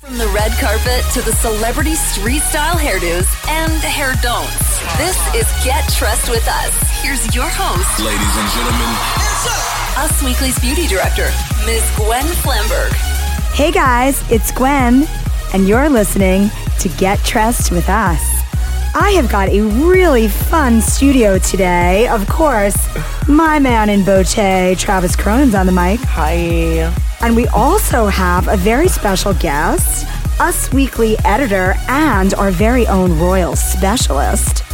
From the red carpet to the celebrity street style hairdos and hair don'ts. This is Get Dressed with Us. Here's your host, Ladies and gentlemen, Us Weekly's beauty director, Ms. Gwen Flamberg. Hey guys, it's Gwen, and you're listening to Get Dressed with Us. I have got a really fun studio today. Of course, my man in Bote, Travis Cronin's on the mic. Hi. And we also have a very special guest, Us Weekly editor and our very own royal specialist,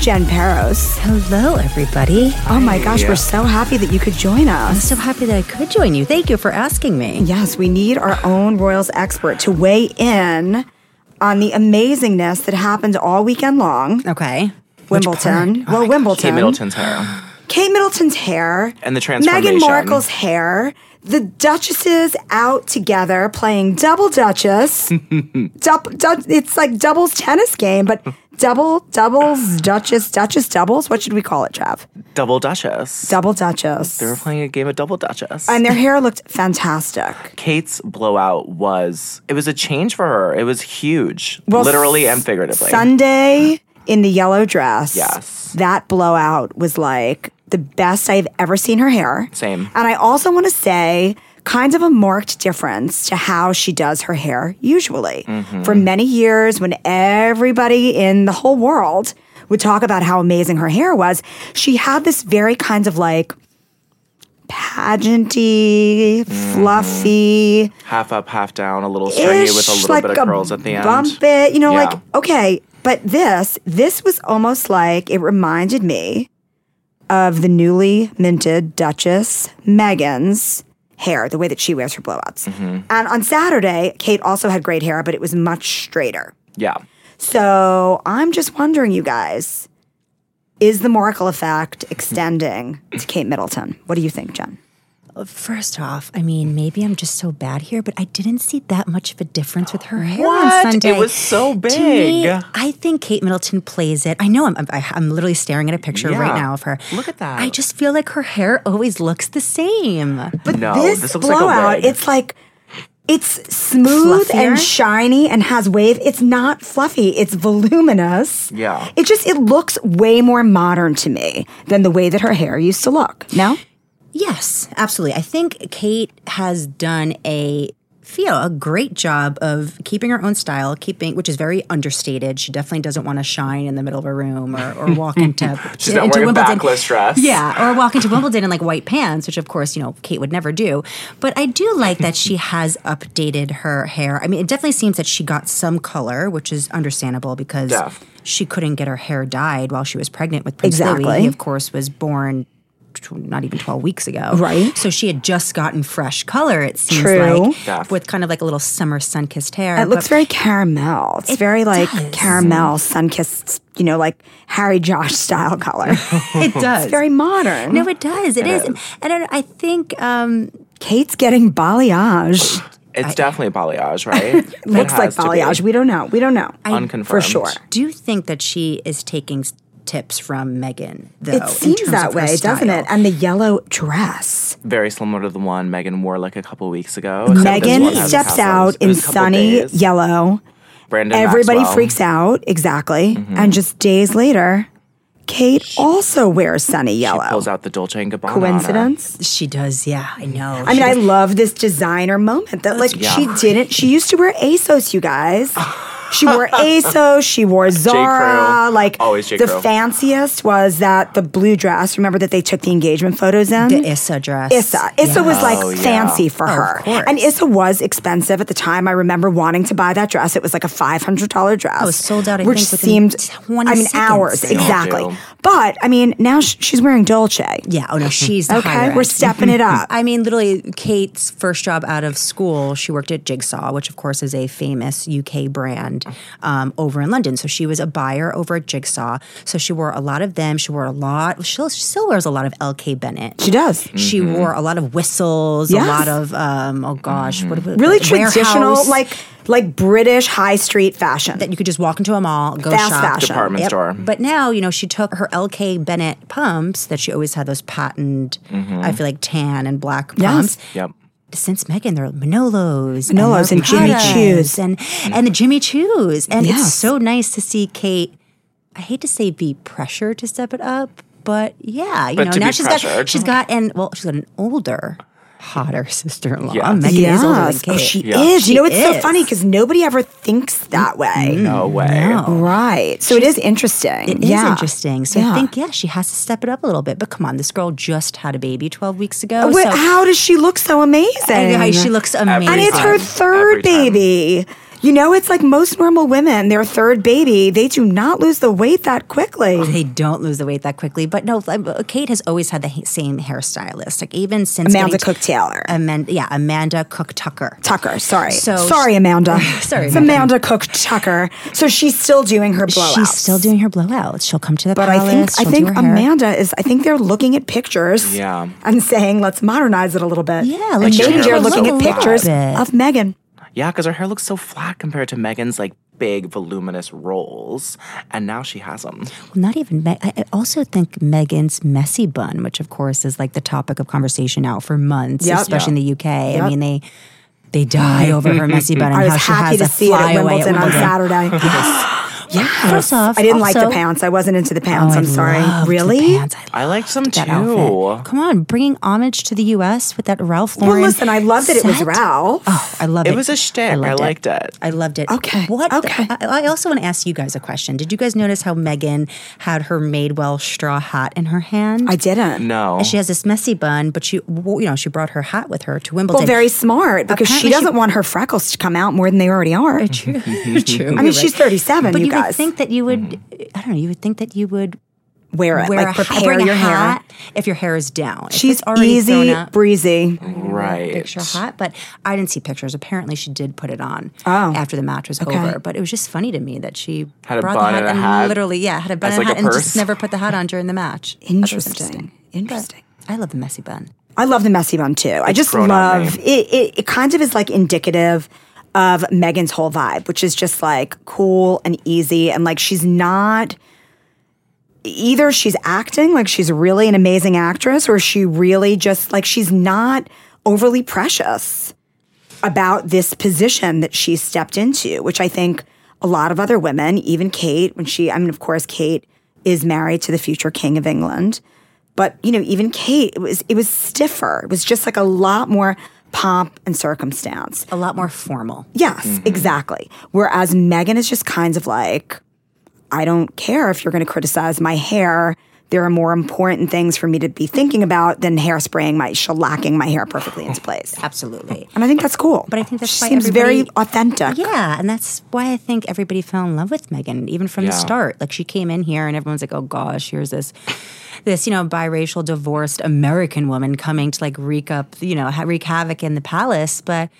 Jen Peros. Hello, everybody. Oh my gosh, we're so happy that you could join us. I'm us. so happy that I could join you. Thank you for asking me. Yes, we need our own Royals expert to weigh in on the amazingness that happened all weekend long. Okay. Wimbledon. Well, oh Wimbledon. Kate Middleton's hair. Kate Middleton's hair. And the transformation. Meghan transformation. Markle's hair. The Duchesses out together playing double Duchess. Du- it's like doubles tennis game, but double, doubles, Duchess, Duchess doubles. What should we call it, Trav? Double Duchess. Double Duchess. they were playing a game of Double Duchess. and their hair looked fantastic. Kate's blowout was, it was a change for her. It was huge, Well, literally and figuratively. Sunday in the yellow dress. Yes. That blowout was like the best I've ever seen her hair. Same. And I also want to say, kind of a marked difference to how she does her hair usually. Mm-hmm. For many years, when everybody in the whole world would talk about how amazing her hair was, she had this very kind of like pageanty, fluffy, half up, half down, a little stringy with a little like bit of curls at the end. Bump it, you know, Yeah. like okay. But this, this was almost like it reminded me of the newly minted Duchess Meghan's hair, the way that she wears her blowouts. Mm-hmm. And on Saturday, Kate also had great hair, but it was much straighter. Yeah. So I'm just wondering, you guys, is the Markle effect extending to Kate Middleton? What do you think, Jen? First off, I mean, maybe I'm just so bad here, but I didn't see that much of a difference with her hair What? on Sunday. It was so To me, big. I think Kate Middleton plays it. I know I'm, I'm, I'm literally staring at a picture right now of her. Look at that. I just feel like her hair always looks the same. But No, this, this looks like blowout, it's like it's smooth and shiny and has wave. It's not fluffy. It's voluminous. Yeah. It just it looks way more modern to me than the way that her hair used to look. No? Yes, absolutely. I think Kate has done a feel a great job of keeping her own style, keeping which is very understated. She definitely doesn't want to shine in the middle of a room or, or walk into She's not into wearing Wimbledon. backless dress. Yeah, or walk into Wimbledon in like white pants, which of course, you know, Kate would never do. But I do like that she has updated her hair. I mean, it definitely seems that she got some color, which is understandable because Def. she couldn't get her hair dyed while she was pregnant with Prince Louis. Exactly. He, of course, was born tw- not even 12 weeks ago. Right. So she had just gotten fresh color, it seems True. like, Yeah. with kind of like a little summer sun kissed hair. It looks very caramel. It's It very like does. caramel, sun kissed, you know, like Harry Josh style color. it does. it's very modern. no, it does. It is. And, and I, I think um, Kate's getting balayage. It's definitely balayage, right? Looks like has to be. balayage. We don't know. We don't know. I, Unconfirmed. For sure. do you think that she is taking s- tips from Meghan, though. It in seems terms that of way, doesn't it? And the yellow dress. Very similar to the one Meghan wore like a couple weeks ago. except Meghan steps out in was a couple sunny days. yellow. Brandon Everybody Maxwell. freaks out, exactly. Mm-hmm. And just days later, Kate also wears sunny yellow. Pulls out the Dolce and Gabbana. on her. Coincidence? She does, yeah, I know. I mean, I love this designer moment that, like, Yeah. she didn't. She used to wear ASOS, you guys. She wore ASOS. She wore Zara. Crew. Like Always J. the Crew. fanciest was that the blue dress. Remember that they took the engagement photos in. the Issa dress. Issa. Issa was like Oh, yeah. fancy for Oh, of her. course. And Issa was expensive at the time. I remember wanting to buy that dress. It was like a $500 dress. Oh, it was sold out, I which think, within seemed, 20 I mean, seconds. hours. They all Exactly. do. But, I mean, now sh- she's wearing Dolce. Yeah, oh no, she's the Okay, we're end. stepping it up. I mean, literally, Kate's first job out of school, she worked at Jigsaw, which of course is a famous UK brand um, over in London. So she was a buyer over at Jigsaw. So she wore a lot of them. She wore a lot. She still, wears a lot of LK Bennett. She does. She wore a lot of whistles, Yes. a lot of um, oh gosh, what Really traditional, warehouse like like British high street fashion. that you could just walk into a mall, go Fast shop, fashion. Department store. But now, you know, she took her LK Bennett pumps that she always had those patent, I feel like tan and black Yes. pumps. Yep. Since Meghan, they're Manolos, Manolos they're and Jimmy Pradas Choos. and and the Jimmy Choos, and Yes. it's so nice to see Kate. I hate to say be pressure to step it up, but yeah, you But know to now be she's got pressured. she's got and well she's got an older, hotter sister-in-law. Yes. Meghan is older than Yes. Oh, she Yeah. is. you know, it's so funny because nobody ever thinks that way. No way. Right. So it is interesting. It is yeah. interesting. So Yeah. I think, yeah, she has to step it up a little bit. But come on, this girl just had a baby 12 weeks ago. Wait, so how does she look so amazing? I- she looks amazing. and it's her third Every time. baby. You know, it's like most normal women, their third baby, they do not lose the weight that quickly. they don't lose the weight that quickly. But no, Kate has always had the same hairstylist. Like even since Amanda Cook Taylor. Amanda, yeah, Amanda Cook Tucker. Tucker, sorry. So- sorry, Amanda. Sorry, It's Amanda. Amanda Cook Tucker. So she's still doing her blowouts. She's still doing her blowouts. She'll come to the But I think I think do her hair. Amanda is. I think they're looking at pictures. Yeah. And saying, let's modernize it a little bit. Yeah, and let's maybe change they're looking at pictures of Meghan. Yeah, because her hair looks so flat compared to Meghan's like big voluminous rolls, and now she has them. Well, not even. Me- I I also think Meghan's messy bun, which of course is like the topic of conversation now for months, Yep. especially in the UK. I mean, they they die over her messy bun and I was how she happy has to a see it at flyaway Wimbledon, on Saturday. yeah. First off, I didn't like the pants. I wasn't into the pants. Oh, I'm I sorry. loved the Really? pants. I I liked them that too. outfit. Come on, bringing homage to the U.S. with that Ralph Lauren. Well, listen, I loved that it was. Ralph. Oh, I love it. It was a shtick. I loved liked it. I loved it. Okay, What? okay. I, I also want to ask you guys a question. Did you guys notice how Meghan had her Madewell straw hat in her hand? I didn't. No. And she has this messy bun, but she, you know, she brought her hat with her to Wimbledon. Well, very smart because she Apparently she- doesn't want her freckles to come out more than they already are. true. true. I mean, she's 37, But you you, would think that you would. Mm-hmm. I don't know. You would think that you would Wear it, wear like a hat, prepare bring a your hair. hat if your hair is down. She's already easy up, breezy. Right. picture hot, but I didn't see pictures. Apparently, she did put it on Oh. after the match was Okay. over. But it was just funny to me that she Had a brought bun the hat and a and hat literally, yeah, had a bun and like hat a and just never put the hat on during the match. I thought it was Interesting. Interesting. I love the messy bun. I love the messy bun too. I just grown on me. love it, it. It kind of is like indicative of Meghan's whole vibe, which is just like cool and easy, and like she's not. Either she's acting like she's really an amazing actress, or she really just like she's not overly precious about this position that she stepped into, which I think a lot of other women, even Kate, when she, I mean, of course, Kate is married to the future king of England, but you know, even Kate, it was it was stiffer. It was just like a lot more pomp and circumstance. A lot more formal. Yes, mm-hmm. exactly. Whereas Meghan is just kind of like, I don't care if you're going to criticize my hair. There are more important things for me to be thinking about than hairspraying my shellacking my hair perfectly into place. Absolutely. And I think that's cool. But I think that's she why seems very authentic. Yeah, and that's why I think everybody fell in love with Meghan, even from the start. Like she came in here, and everyone's like, "Oh gosh, here's this, this you know, biracial, divorced American woman coming to like wreak up, you know, ha- wreak havoc in the palace." But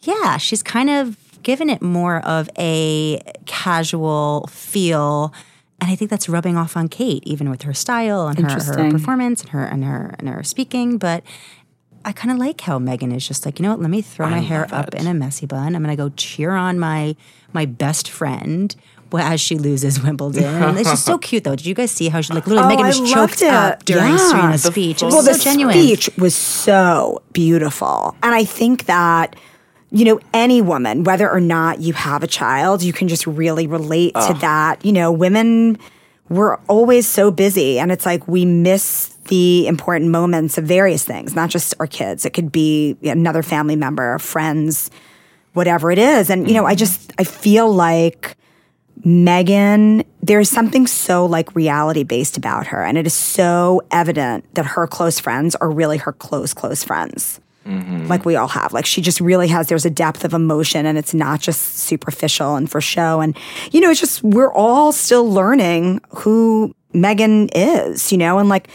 yeah, she's kind of given it more of a casual feel. And I think that's rubbing off on Kate, even with her style and her, her performance and her and her and her speaking. But I kind of like how Meghan is just like, you know what? Let me throw my hair up in a messy bun. I'm gonna go cheer on my my best friend well, as she loses Wimbledon. And it's just so cute, though. Did you guys see how she like literally Oh, Meghan I was choked it. up during Yeah. Serena's The speech? It was well, so the genuine. speech was so beautiful, and I think that you know any woman, whether or not you have a child, you can just really relate to that. You know, women we're always so busy, and it's like we miss the important moments of various things, not just our kids. It could be another family member, friends, whatever it is, and you know, I mm-hmm. just I feel like. Meghan, there's something so like reality based about her. And it is so evident that her close friends are really her close, close friends. Mm-hmm. Like we all have. Like she just really has, there's a depth of emotion and it's not just superficial and for show. And, you know, it's just, we're all still learning who Meghan is, you know, and like,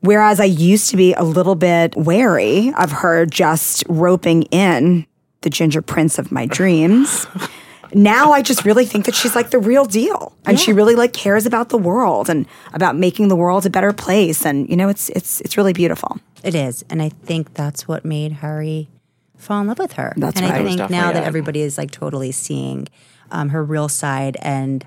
whereas I used to be a little bit wary of her just roping in the ginger prince of my dreams now I just really think that she's like the real deal, and she really like cares about the world and about making the world a better place. And you know, it's it's it's really beautiful. It is, and I think that's what made Harry fall in love with her. That's and right. I think now that everybody is like totally seeing um, her real side and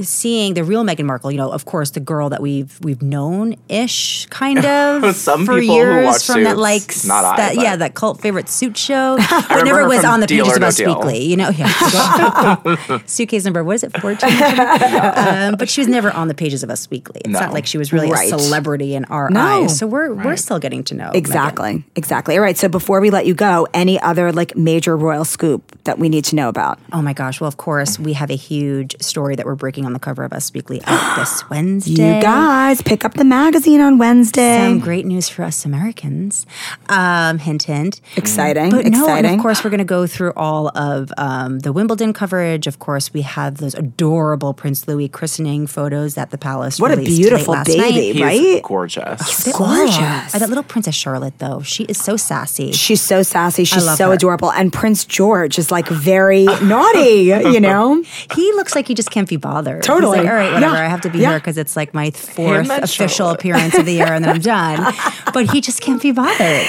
seeing the real Meghan Markle, you know, of course, the girl that we've we've known ish kind of Some for people who years watch from that like not I, that yeah that cult favorite suit show. Whenever was on the Deal pages of No Us Deal. Weekly, you know, yeah. Suitcase number what is it fourteen? um, but she was never on the pages of Us Weekly. It's No. not like she was really Right. a celebrity in our No. eyes. So we're we're still getting to know Meghan. Exactly. Exactly. All right. So before we let you go, any other like major royal scoop that we need to know about? Oh my gosh! Well, of course, we have a huge story that we're breaking on the cover of Us Weekly out this Wednesday. You guys pick up the magazine on Wednesday. Some great news for us Americans. Um, hint, hint. exciting. But no, and of course, we're going to go through all of um, the Wimbledon coverage. Of course, we have those adorable Prince Louis christening photos at the palace. What a beautiful late last baby. night. He's right? gorgeous. They gorgeous. are. Uh, that little Princess Charlotte, though, she is so sassy. She's so sassy. She's love so her. adorable. And Prince George is like very naughty, you know? He looks like he just can't be bothered. He's Totally. like, all right, whatever. Yeah. I have to be Yeah. here because it's like my fourth official appearance of the year, and then I'm done. But he just can't be bothered.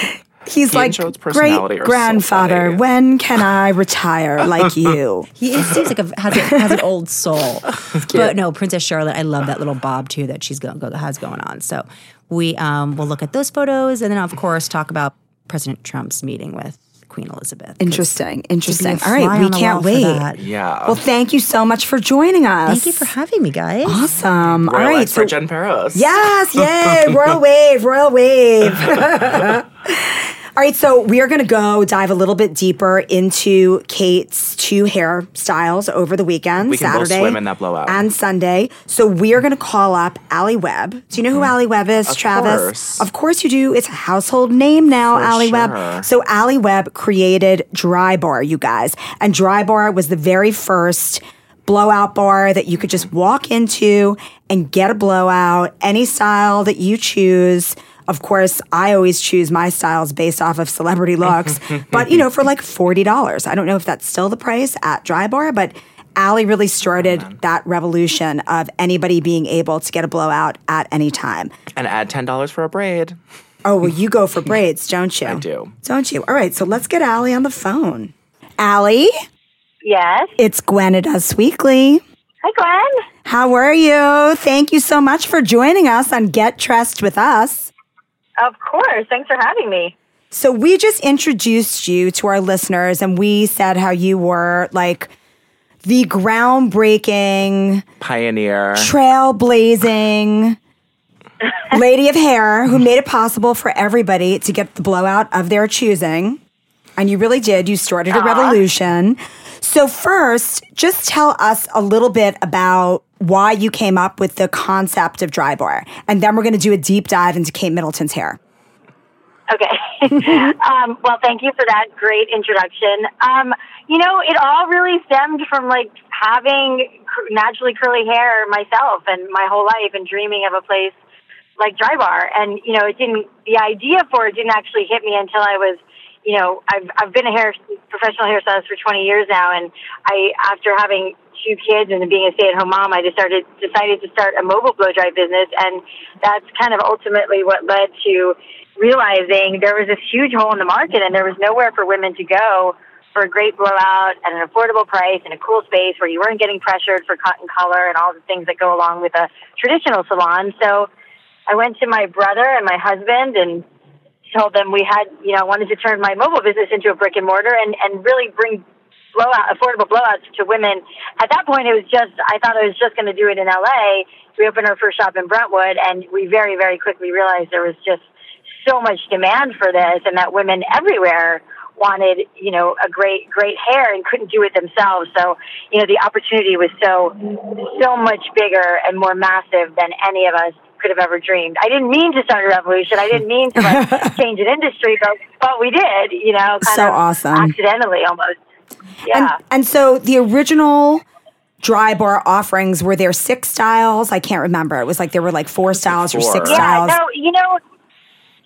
He's He like, great personality are so grandfather, when can I retire like you? He is, seems like a, has, a, has an old soul. But no, Princess Charlotte, I love that little bob too that she's go, go, has going on. So we um, will look at those photos and then, of course, talk about President Trump's meeting with Queen Elizabeth. Interesting. Interesting. All right, we can't wait. that. Yeah. Well, thank you so much for joining us. Thank you for having me, guys. Awesome. All Royal right. expert So, Jen Peros. yes, yay, royal wave, royal wave. All right, so we are going to go dive a little bit deeper into Kate's two hairstyles over the weekend, We Saturday swim in that blowout. and Sunday. So we are going to call up Alli Webb. Do you know who mm-hmm. Alli Webb is, Of Travis? course. Of course you do. It's a household name now, For Alli sure. Webb. So Alli Webb created Dry Bar, you guys, and Dry Bar was the very first blowout bar that you could just walk into and get a blowout, any style that you choose. Of course, I always choose my styles based off of celebrity looks, but you know, for like $40. I don't know if that's still the price at Dry Bar, but Alli really started that revolution of anybody being able to get a blowout at any time. And add $10 for a braid. Oh, well, you go for braids, don't you? I do. Don't you? All right, so let's get Alli on the phone. Alli, Yes. it's Gwen at Us Weekly. Hi, Gwen. How are you? Thank you so much for joining us on Get Dressed with Us. Of course. Thanks for having me. So, we just introduced you to our listeners and we said how you were like the groundbreaking, Pioneer. trailblazing lady of hair who made it possible for everybody to get the blowout of their choosing. And you really did. You started a revolution. So, first, just tell us a little bit about why you came up with the concept of dry bar. And then we're going to do a deep dive into Kate Middleton's hair. Okay. um, well, thank you for that great introduction. Um, you know, it all really stemmed from like having naturally curly hair myself and my whole life and dreaming of a place like Dry Bar. And, you know, it didn't, the idea for it didn't actually hit me until I was, you know, I've, I've been a hair, professional hairstylist for 20 years now. And I, after having two kids and being a stay at home mom, I decided, decided to start a mobile blow dry business. And that's kind of ultimately what led to realizing there was this huge hole in the market and there was nowhere for women to go for a great blowout at an affordable price in a cool space where you weren't getting pressured for cut and color and all the things that go along with a traditional salon. So I went to my brother and my husband and told them we had, you know, wanted to turn my mobile business into a brick and mortar and, and really bring blowout, affordable blowouts to women. At that point, it was just, I thought I was just going to do it in LA. We opened our first shop in Brentwood and we very, very quickly realized there was just so much demand for this and that women everywhere wanted, you know, a great, great hair and couldn't do it themselves. So, you know, the opportunity was so, so much bigger and more massive than any of us could have ever dreamed. I didn't mean to start a revolution. I didn't mean to like change an industry, but, but we did, you know, kind So of awesome. accidentally almost. Yeah. And, and so the original dry bar offerings were there six styles? I can't remember. It was like there were like four styles or six Yeah, Yeah, styles. no, you know,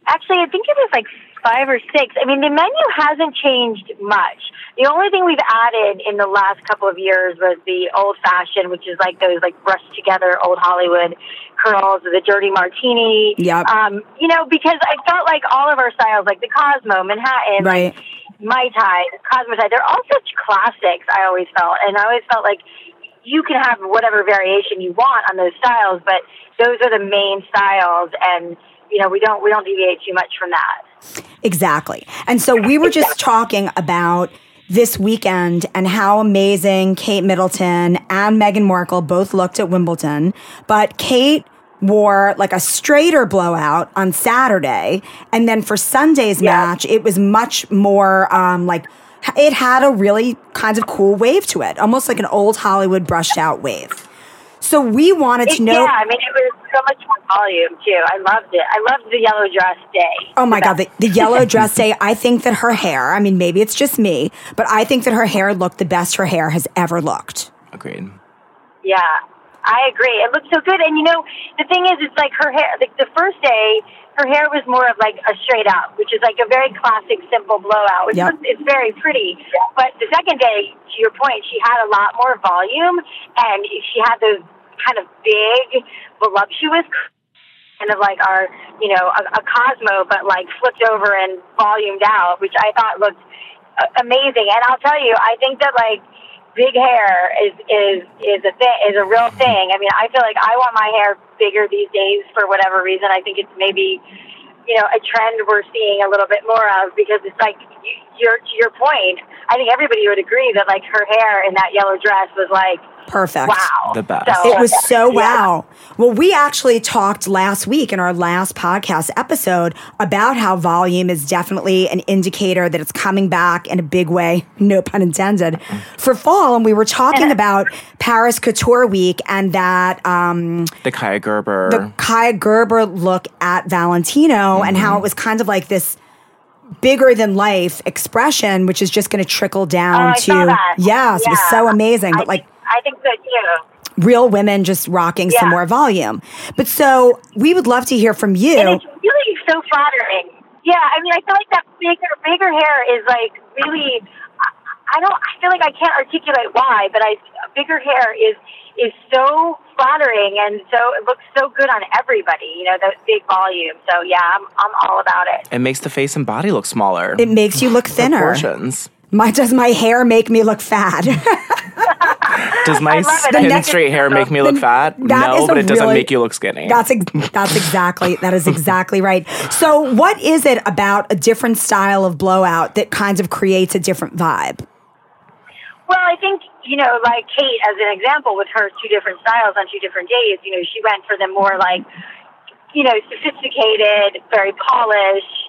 actually, I think it was like five or six. I mean, the menu hasn't changed much. The only thing we've added in the last couple of years was the old fashioned, which is like those like brushed together old Hollywood curls, the dirty martini. Yep. Um, you know, because I felt like all of our styles, like the Cosmo, Manhattan, Right. Mai Tai, Cosmo Tai, they're all such classics. I always felt, and I always felt like you can have whatever variation you want on those styles, but those are the main styles, and you know we don't we don't deviate too much from that. Exactly. And so we were just talking about this weekend and how amazing Kate Middleton and Meghan Markle both looked at Wimbledon. But Kate wore like a straighter blowout on Saturday. And then for Sunday's Yeah. match, it was much more um, like it had a really kind of cool wave to it, almost like an old Hollywood brushed out wave. So we wanted to know. yeah, I mean it was so much more volume too. I loved it. I loved the yellow dress day. Oh my God, the, the yellow dress day. I think that her hair, I mean, maybe it's just me, but I think that her hair looked the best her hair has ever looked. Agreed. Yeah, I agree. It looked so good. And you know, the thing is, it's like her hair, like the first day, her hair was more of like a straight up, which is like a very classic, simple blowout, which Yep. was, it's very pretty. But the second day, to your point, she had a lot more volume and she had those kind of big, voluptuous, kind of like our, you know, a, a Cosmo, but like flipped over and volumed out, which I thought looked amazing. And I'll tell you, I think that like big hair is is is a thing is a real thing. I mean, I feel like I want my hair bigger these days for whatever reason. I think it's maybe you know a trend we're seeing a little bit more of because it's like you, you're to your point. I think everybody would agree that like her hair in that yellow dress was like Perfect. wow, The best. So, It was so yeah. wow. Well, we actually talked last week in our last podcast episode about how volume is definitely an indicator that it's coming back in a big way, no pun intended, for fall. And we were talking about Paris Couture Week and that um, The Kaia Gerber. the Kaia Gerber look at Valentino and how it was kind of like this bigger than life expression, which is just going to trickle Oh, down I to saw that. yes, it was so amazing. I But like think, I think so too. real women just rocking some more volume. But so we would love to hear from you. And it's really so flattering. Yeah, I mean, I feel like that bigger, bigger hair is like really. I- I don't. I feel like I can't articulate why, but I bigger hair is is so flattering and so it looks so good on everybody. You know, the big volume. So yeah, I'm I'm all about it. it makes the face and body look smaller. It makes you look thinner. Proportions. My does my hair make me look fat? Does my love it. skin The next- straight hair make me look fat? no, but it doesn't really- make you look skinny. that's ex- that's exactly that is exactly right. So what is it about a different style of blowout that kind of creates a different vibe? Well, I think, you know, like Kate, as an example, with her two different styles on two different days, you know, she went for the more like, you know, sophisticated, very polished,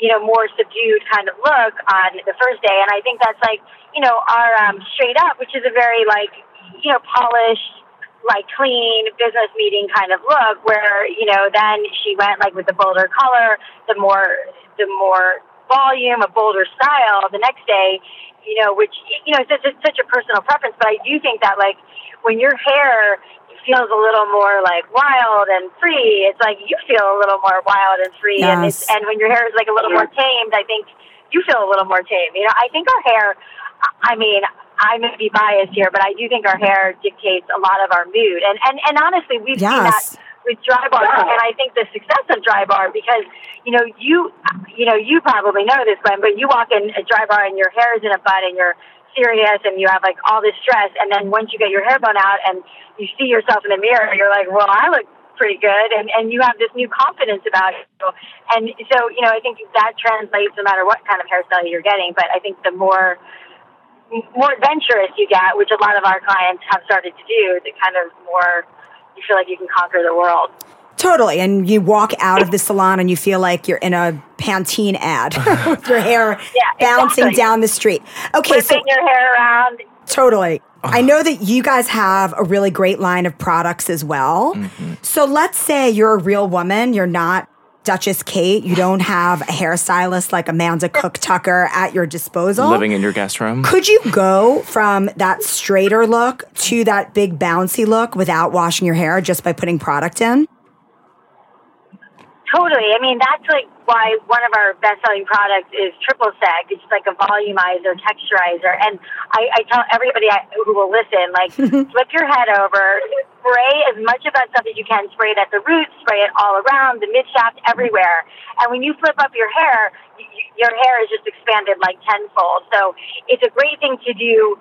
you know, more subdued kind of look on the first day. And I think that's like, you know, our um, straight up, which is a very like, you know, polished, like clean business meeting kind of look where, you know, then she went like with the bolder color, the more, the more volume, a bolder style the next day, you know, which, you know, it's, it's such a personal preference, but I do think that like when your hair feels a little more like wild and free, it's like you feel a little more wild and free. And it's, and when your hair is like a little more tamed, I think you feel a little more tame. You know, I think our hair, I mean, I may be biased here, but I do think our hair dictates a lot of our mood. And and, and honestly, we've seen that with dry bar, and I think the success of dry bar because you know you you know you probably know this, Glenn, but you walk in a dry bar and your hair is in a bun and you're serious and you have like all this stress, and then once you get your hair blown out and you see yourself in the mirror, you're like, well, I look pretty good, and and you have this new confidence about you. And so you know, I think that translates no matter what kind of hairstyle you're getting. But I think the more more adventurous you get, which a lot of our clients have started to do, the kind of more you feel like you can conquer the world. Totally. And you walk out of the salon and you feel like you're in a Pantene ad with your hair Yeah, bouncing exactly. down the street. Okay, so your hair around. Totally. I know that you guys have a really great line of products as well. Mm-hmm. So let's say you're a real woman, you're not Duchess Kate, you don't have a hairstylist like Amanda Cook Tucker at your disposal. Living in your guest room. Could you go from that straighter look to that big bouncy look without washing your hair just by putting product in? Totally. I mean, that's like why one of our best-selling products is Triple Sec. It's like a volumizer, texturizer, and I, I tell everybody I, who will listen, like, flip your head over, spray as much of that stuff as you can. Spray it at the roots, spray it all around the mid shaft, everywhere. And when you flip up your hair, your hair is just expanded like tenfold. So it's a great thing to do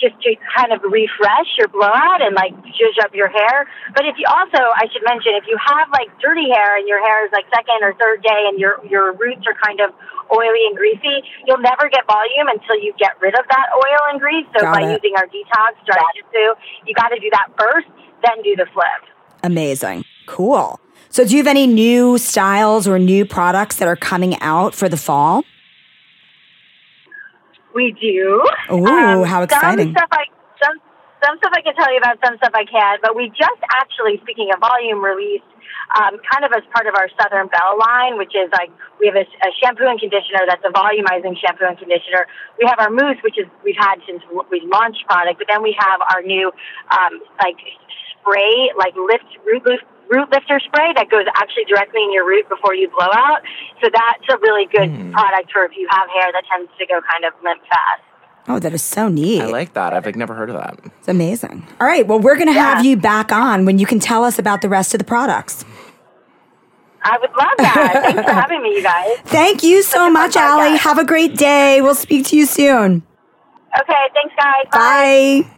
just to kind of refresh your blowout and like zhuzh up your hair. But if you also, I should mention, if you have like dirty hair and your hair is like second or third day and your your roots are kind of oily and greasy, you'll never get volume until you get rid of that oil and grease. So Got by it. using our detox dry jitsu, you got to do that first, then do the flip. Amazing. Cool. So, do you have any new styles or new products that are coming out for the fall? We do. Um, how exciting. Some stuff I some some stuff I can tell you about, some stuff I can't. But we just actually, speaking of volume, released um, kind of as part of our Southern Belle line, which is like we have a, a shampoo and conditioner that's a volumizing shampoo and conditioner. We have our mousse, which is we've had since we launched product, but then we have our new um, like spray, like lift root lift. Root lifter spray that goes actually directly in your root before you blow out. So that's a really good hmm. product for if you have hair that tends to go kind of limp fast. Oh, that is so neat. I like that. I've like never heard of that. it's amazing. All right. Well, we're going to have you back on when you can tell us about the rest of the products. I would love that. Thanks for having me, you guys. Thank you so fun much, Alli. podcast. Have a great day. We'll speak to you soon. Okay, thanks, guys. Bye.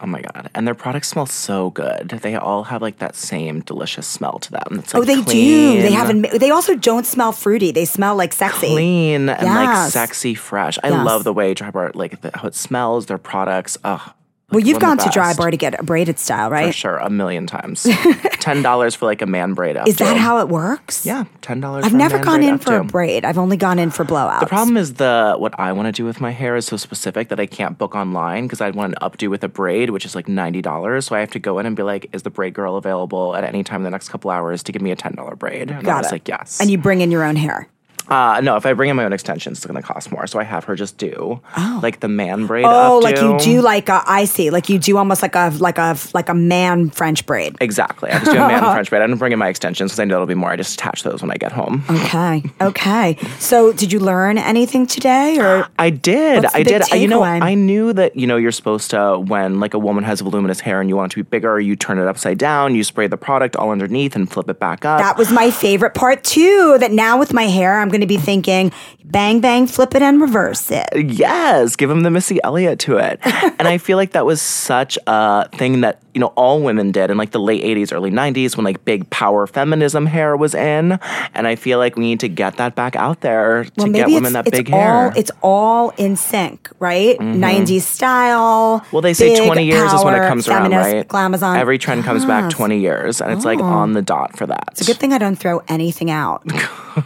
Oh my god! And their products smell so good. They all have like that same delicious smell to them. It's Oh, like they do. They haven't. They also don't smell fruity. They smell like sexy. clean and like sexy, fresh. I Yes. love the way Dry Bar like the, how it smells. Their products. Oh, Well, you've gone to Dry. Bar to get a braided style, right? for sure a million times. Ten dollars for like a man braid up. Is that how it works? Yeah, ten dollars. I've never gone in for a braid. I've only gone in for blowouts. The problem is the what I want to do with my hair is so specific that I can't book online because I want an updo with a braid, which is like ninety dollars. So I have to go in and be like, "Is the braid girl available at any time in the next couple hours to give me a ten dollar braid?" And I was it. like, "Yes." And you bring in your own hair. Uh, no, if I bring in my own extensions, it's going to cost more. So I have her just do like the man braid. Oh, updo. like you do like a, I see, like you do almost like a like a like a man French braid. Exactly. I just do a man French braid. I don't bring in my extensions because I know it'll be more. I just attach those when I get home. Okay, okay. So, did you learn anything today, or I did. I did. I- You know? I knew that, you know, you're supposed to, when like a woman has voluminous hair and you want it to be bigger, you turn it upside down, you spray the product all underneath and flip it back up. that was my favorite part too? That now with my hair, I'm going to be thinking, bang bang, flip it and reverse it. Yes, give him the Missy Elliott to it. and I feel like that was such a thing that, you know, all women did in like the late 80s, early 90s when like big power feminism hair was in. And I feel like we need to get that back out there to Well, get maybe women that big all hair. Mm-hmm. it's all in sync, right? 90s style. Well, they say big 20 years is when it power, comes around, right? Glamazon. Every trend comes back 20 years, and it's like on the dot for that. It's a good thing I don't throw anything out.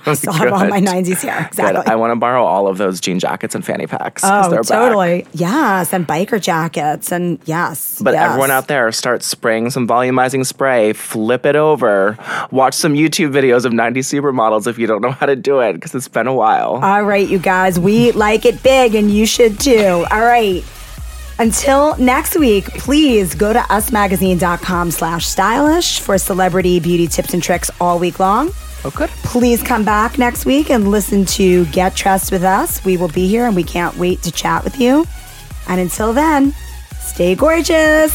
I still have all my. 90s hair. Good. Exactly. I want to borrow all of those jean jackets and fanny packs. Oh, they're back. totally. Yes, and biker jackets, and yes. But yes. everyone out there, start spraying some volumizing spray, flip it over, watch some YouTube videos of 90s supermodels if you don't know how to do it, because it's been a while. All right, you guys, we like it big, and you should too. All right. Until next week, please go to usmagazine.com slash stylish for celebrity beauty tips and tricks all week long. oh, good. Please come back next week and listen to Get Dressed with Us. We will be here and we can't wait to chat with you. And until then, stay gorgeous.